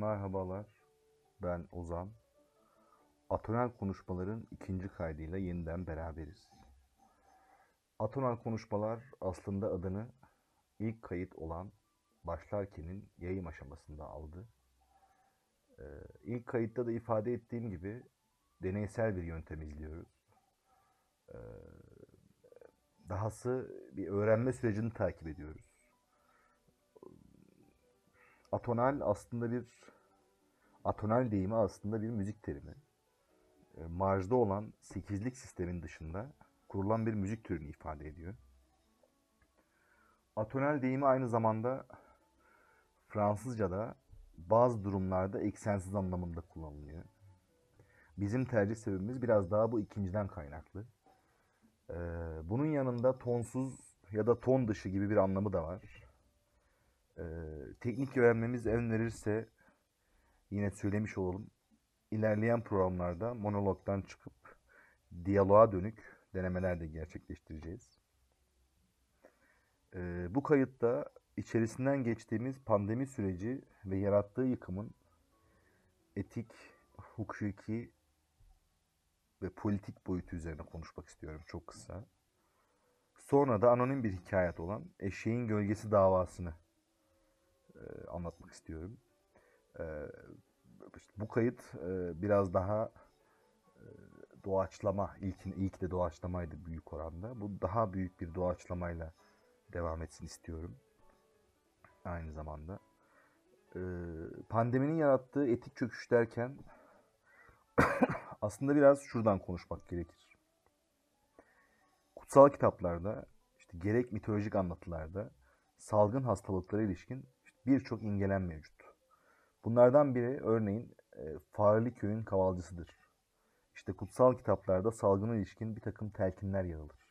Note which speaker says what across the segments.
Speaker 1: Merhabalar, ben Ozan. Atonel Konuşmaların ikinci kaydıyla yeniden beraberiz. Atonel Konuşmalar aslında adını ilk kayıt olan Başlarken'in yayım aşamasında aldı. Ee, ilk kayıtta da ifade ettiğim gibi deneysel bir yöntem izliyoruz. Ee, dahası bir öğrenme sürecini takip ediyoruz. Atonal aslında bir atonal deyimi aslında bir müzik terimi. E, marjda olan sekizlik sistemin dışında kurulan bir müzik türünü ifade ediyor. Atonal deyimi aynı zamanda Fransızca'da bazı durumlarda eksensiz anlamında kullanılıyor. Bizim tercih sebebimiz biraz daha bu ikinciden kaynaklı. Ee, bunun yanında tonsuz ya da ton dışı gibi bir anlamı da var. Ee, teknik öğrenmemiz en verirse yine söylemiş olalım. İlerleyen programlarda monologdan çıkıp diyaloğa dönük denemeler de gerçekleştireceğiz. Ee, bu kayıtta içerisinden geçtiğimiz pandemi süreci ve yarattığı yıkımın etik, hukuki ve politik boyutu üzerine konuşmak istiyorum çok kısa. Sonra da anonim bir hikayet olan Eşeğin Gölgesi davasını e, anlatmak istiyorum. E, işte bu kayıt e, biraz daha e, doğaçlama, ilk, ilk de doğaçlamaydı büyük oranda. Bu daha büyük bir doğaçlamayla devam etsin istiyorum. Aynı zamanda. E, pandeminin yarattığı etik çöküş derken aslında biraz şuradan konuşmak gerekir. Kutsal kitaplarda, işte gerek mitolojik anlatılarda salgın hastalıklara ilişkin birçok imgelem mevcut. Bunlardan biri örneğin e, Fareli Köy'ün kavalcısıdır. İşte kutsal kitaplarda salgına ilişkin bir takım telkinler yer alır.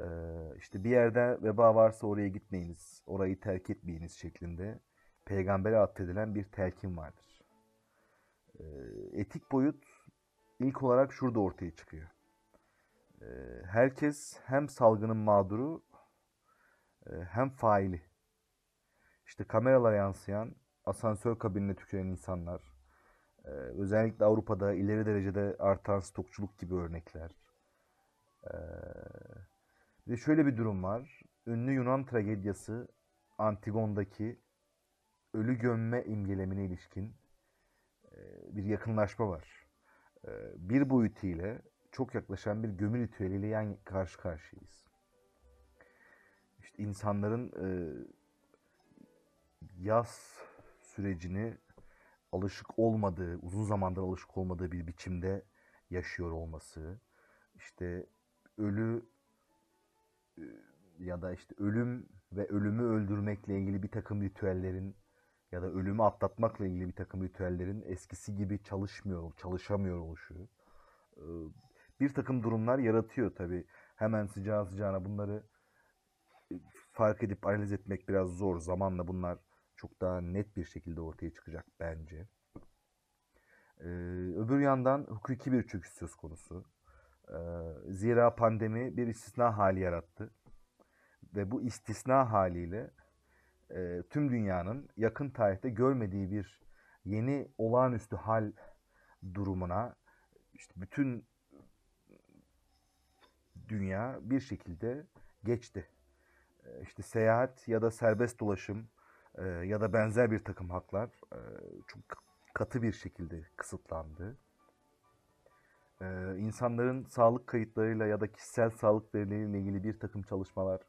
Speaker 1: Ee, işte bir yerde veba varsa oraya gitmeyiniz, orayı terk etmeyiniz şeklinde peygambere atfedilen bir telkin vardır. Ee, etik boyut ilk olarak şurada ortaya çıkıyor. Herkes hem salgının mağduru e, hem faili. İşte kameralara yansıyan, asansör kabinine tüküren insanlar, e, özellikle Avrupa'da ileri derecede artan stokçuluk gibi örnekler. Ve şöyle bir durum var. Ünlü Yunan tragedyası Antigon'daki ölü gömme imgelemine ilişkin e, bir yakınlaşma var. E, bir boyutu ile çok yaklaşan bir gömü ritüeliyle yan karşı karşıyayız. İşte insanların yaz sürecini alışık olmadığı, uzun zamandır alışık olmadığı bir biçimde yaşıyor olması, işte ölü e, ya da işte ölüm ve ölümü öldürmekle ilgili bir takım ritüellerin ya da ölümü atlatmakla ilgili bir takım ritüellerin eskisi gibi çalışmıyor, çalışamıyor oluşu. E, bir takım durumlar yaratıyor tabi. Hemen sıcağı sıcağına bunları e, fark edip analiz etmek biraz zor. Zamanla bunlar çok daha net bir şekilde ortaya çıkacak bence. Ee, öbür yandan hukuki bir çöküş söz konusu. Ee, zira pandemi bir istisna hali yarattı. Ve bu istisna haliyle e, tüm dünyanın yakın tarihte görmediği bir yeni olağanüstü hal durumuna işte bütün dünya bir şekilde geçti. Ee, işte seyahat ya da serbest dolaşım e, ya da benzer bir takım haklar e, çok katı bir şekilde kısıtlandı. E, insanların sağlık kayıtlarıyla ya da kişisel sağlık verileriyle ilgili bir takım çalışmalar,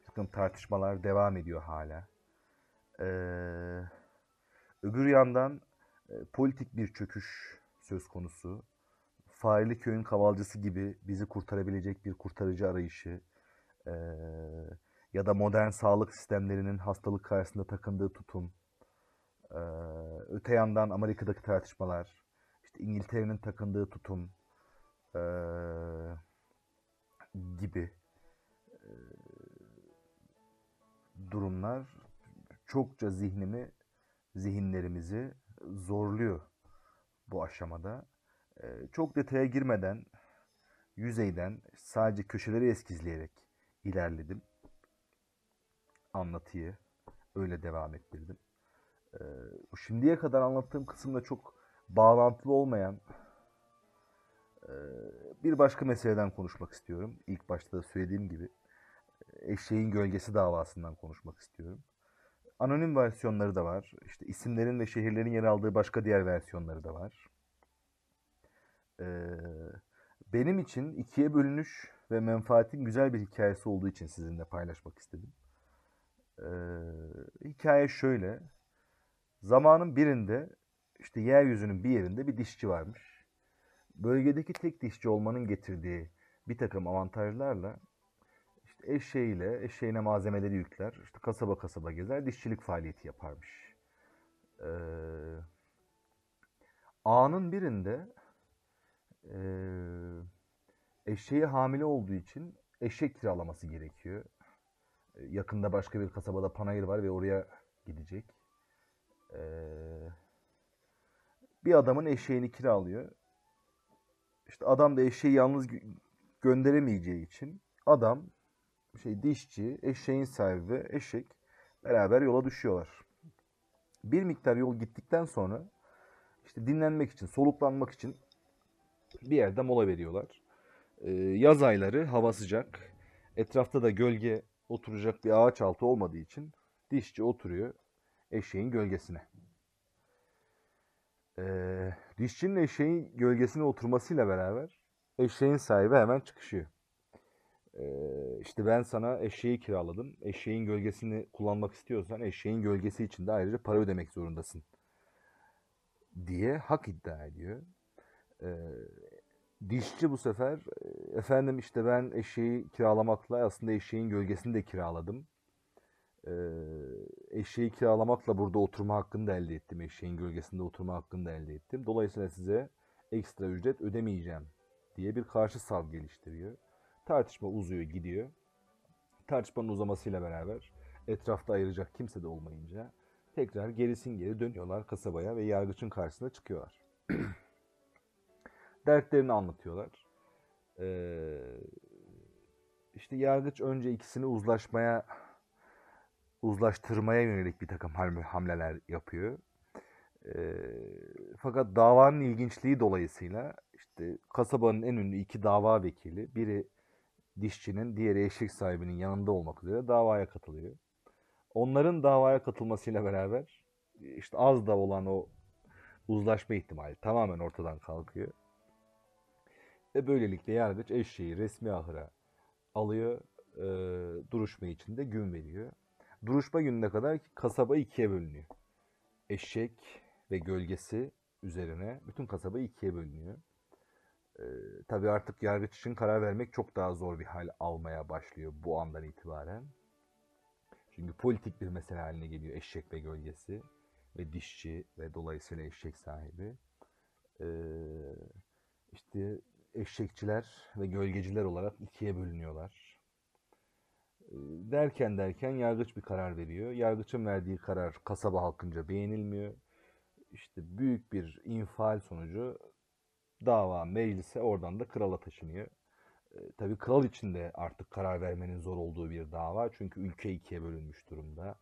Speaker 1: bir takım tartışmalar devam ediyor hala. E, öbür yandan e, politik bir çöküş söz konusu. Faili köyün kavalcısı gibi bizi kurtarabilecek bir kurtarıcı arayışı, e, ya da modern sağlık sistemlerinin hastalık karşısında takındığı tutum, öte yandan Amerika'daki tartışmalar, işte İngiltere'nin takındığı tutum gibi durumlar çokça zihnimi, zihinlerimizi zorluyor bu aşamada. Çok detaya girmeden, yüzeyden sadece köşeleri eskizleyerek ilerledim anlatıyı öyle devam ettirdim. Ee, şimdiye kadar anlattığım kısımda çok bağlantılı olmayan e, bir başka meseleden konuşmak istiyorum. İlk başta söylediğim gibi eşeğin gölgesi davasından konuşmak istiyorum. Anonim versiyonları da var. İşte isimlerin ve şehirlerin yer aldığı başka diğer versiyonları da var. Ee, benim için ikiye bölünüş ve menfaatin güzel bir hikayesi olduğu için sizinle paylaşmak istedim. Ee, hikaye şöyle. Zamanın birinde işte yeryüzünün bir yerinde bir dişçi varmış. Bölgedeki tek dişçi olmanın getirdiği bir takım avantajlarla işte eşeğiyle, eşeğine malzemeleri yükler, işte kasaba kasaba gezer, dişçilik faaliyeti yaparmış. Ee, anın birinde e, eşeği hamile olduğu için eşek kiralaması gerekiyor. Yakında başka bir kasabada panayır var ve oraya gidecek. Ee, bir adamın eşeğini kiralıyor. İşte adam da eşeği yalnız gö- gönderemeyeceği için adam şey dişçi, eşeğin sahibi eşek beraber yola düşüyorlar. Bir miktar yol gittikten sonra işte dinlenmek için, soluklanmak için bir yerde mola veriyorlar. Ee, yaz ayları hava sıcak. Etrafta da gölge oturacak bir ağaç altı olmadığı için dişçi oturuyor eşeğin gölgesine. Ee, dişçinin eşeğin gölgesine oturmasıyla beraber eşeğin sahibi hemen çıkışıyor. Ee, işte ben sana eşeği kiraladım. Eşeğin gölgesini kullanmak istiyorsan eşeğin gölgesi için de ayrıca para ödemek zorundasın diye hak iddia ediyor. Ee, dişçi bu sefer "E, efendim işte ben eşeği kiralamakla aslında eşeğin gölgesini de kiraladım. Ee, eşeği kiralamakla burada oturma hakkını da elde ettim. Eşeğin gölgesinde oturma hakkını da elde ettim. Dolayısıyla size ekstra ücret ödemeyeceğim diye bir karşı sav geliştiriyor. Tartışma uzuyor gidiyor. Tartışmanın uzamasıyla beraber etrafta ayıracak kimse de olmayınca tekrar gerisin geri dönüyorlar kasabaya ve yargıçın karşısına çıkıyorlar. Dertlerini anlatıyorlar. Ee, işte yargıç önce ikisini uzlaşmaya uzlaştırmaya yönelik bir takım hamle- hamleler yapıyor. Ee, fakat davanın ilginçliği dolayısıyla işte kasabanın en ünlü iki dava vekili, biri dişçinin, diğeri eşek sahibinin yanında olmak üzere davaya katılıyor. Onların davaya katılmasıyla beraber işte az da olan o uzlaşma ihtimali tamamen ortadan kalkıyor. Ve böylelikle yargıç eşeği resmi ahıra alıyor, e, duruşma için de gün veriyor. Duruşma gününe kadar kasaba ikiye bölünüyor. Eşek ve gölgesi üzerine bütün kasaba ikiye bölünüyor. Ee, tabii artık yargıç için karar vermek çok daha zor bir hal almaya başlıyor bu andan itibaren. Çünkü politik bir mesele haline geliyor eşek ve gölgesi ve dişçi ve dolayısıyla eşek sahibi. Ee, işte eşekçiler ve gölgeciler olarak ikiye bölünüyorlar. Ee, Derken derken yargıç bir karar veriyor. Yargıçın verdiği karar kasaba halkınca beğenilmiyor. İşte büyük bir infial sonucu dava meclise oradan da krala taşınıyor. E, tabii kral için de artık karar vermenin zor olduğu bir dava. Çünkü ülke ikiye bölünmüş durumda.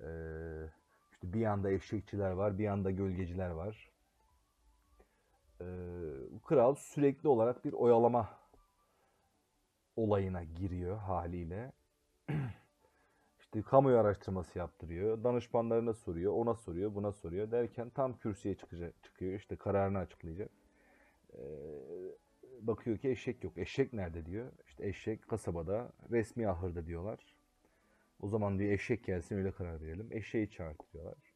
Speaker 1: E, işte bir yanda eşekçiler var, bir yanda gölgeciler var. E, kral sürekli olarak bir oyalama olayına giriyor haliyle. İşte kamuoyu araştırması yaptırıyor. Danışmanlarına soruyor, ona soruyor, buna soruyor derken tam kürsüye çıkacak, çıkıyor. işte kararını açıklayacak. Ee, bakıyor ki eşek yok. Eşek nerede diyor. İşte eşek kasabada resmi ahırda diyorlar. O zaman diyor eşek gelsin öyle karar verelim. Eşeği çağırtıyorlar.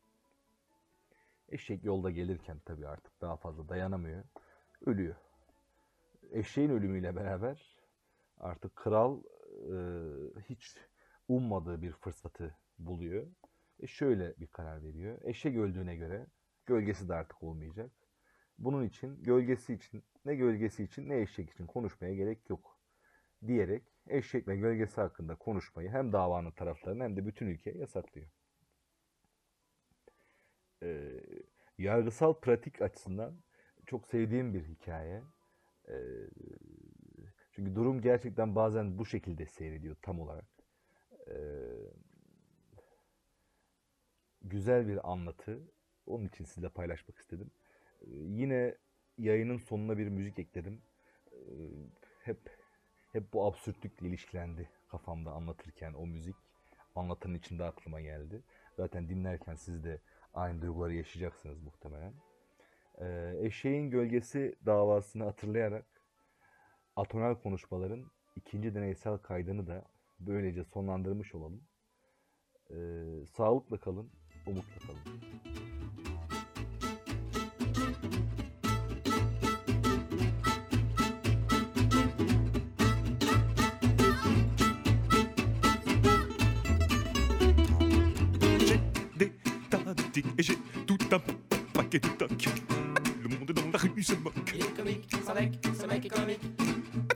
Speaker 1: Eşek yolda gelirken tabii artık daha fazla dayanamıyor. Ölüyor. Eşeğin ölümüyle beraber artık kral e, hiç ummadığı bir fırsatı buluyor. Ve şöyle bir karar veriyor. Eşek öldüğüne göre gölgesi de artık olmayacak. Bunun için gölgesi için ne gölgesi için ne eşek için konuşmaya gerek yok diyerek eşek ve gölgesi hakkında konuşmayı hem davanın taraflarına hem de bütün ülkeye yasaklıyor. Ee, yargısal pratik açısından çok sevdiğim bir hikaye. Ee, çünkü durum gerçekten bazen bu şekilde seyrediyor tam olarak. Ee, güzel bir anlatı. Onun için sizle paylaşmak istedim. Ee, yine yayının sonuna bir müzik ekledim. Ee, hep hep bu absürtlükle ilişkilendi kafamda anlatırken o müzik. Anlatının içinde aklıma geldi. Zaten dinlerken siz de aynı duyguları yaşayacaksınız muhtemelen. Ee, eşeğin gölgesi davasını hatırlayarak atonal konuşmaların ikinci deneysel kaydını da böylece sonlandırmış olalım. Ee, sağlıkla kalın, umutla kalın.
Speaker 2: Tocs. Tout le monde dans la rue se moque.
Speaker 3: Il est comique, ce mec, ce mec est comique.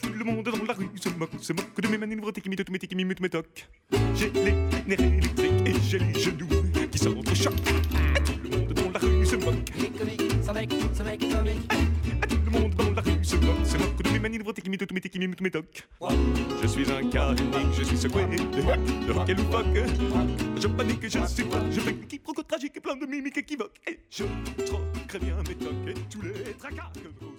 Speaker 2: Tout le monde dans la rue se moque, se moque de mes manœuvres tiquimites, tous mes tiquimites, mes tocs. J'ai les nerfs électriques et j'ai les genoux qui s'entrechoquent. Je suis un cas unique, je suis secoué de, rock et. Je panique, je suis pas, je fais quiproquo tragique, plein de mimiques équivoques. Et je trop très bien mes tocs et tous les tracas que mes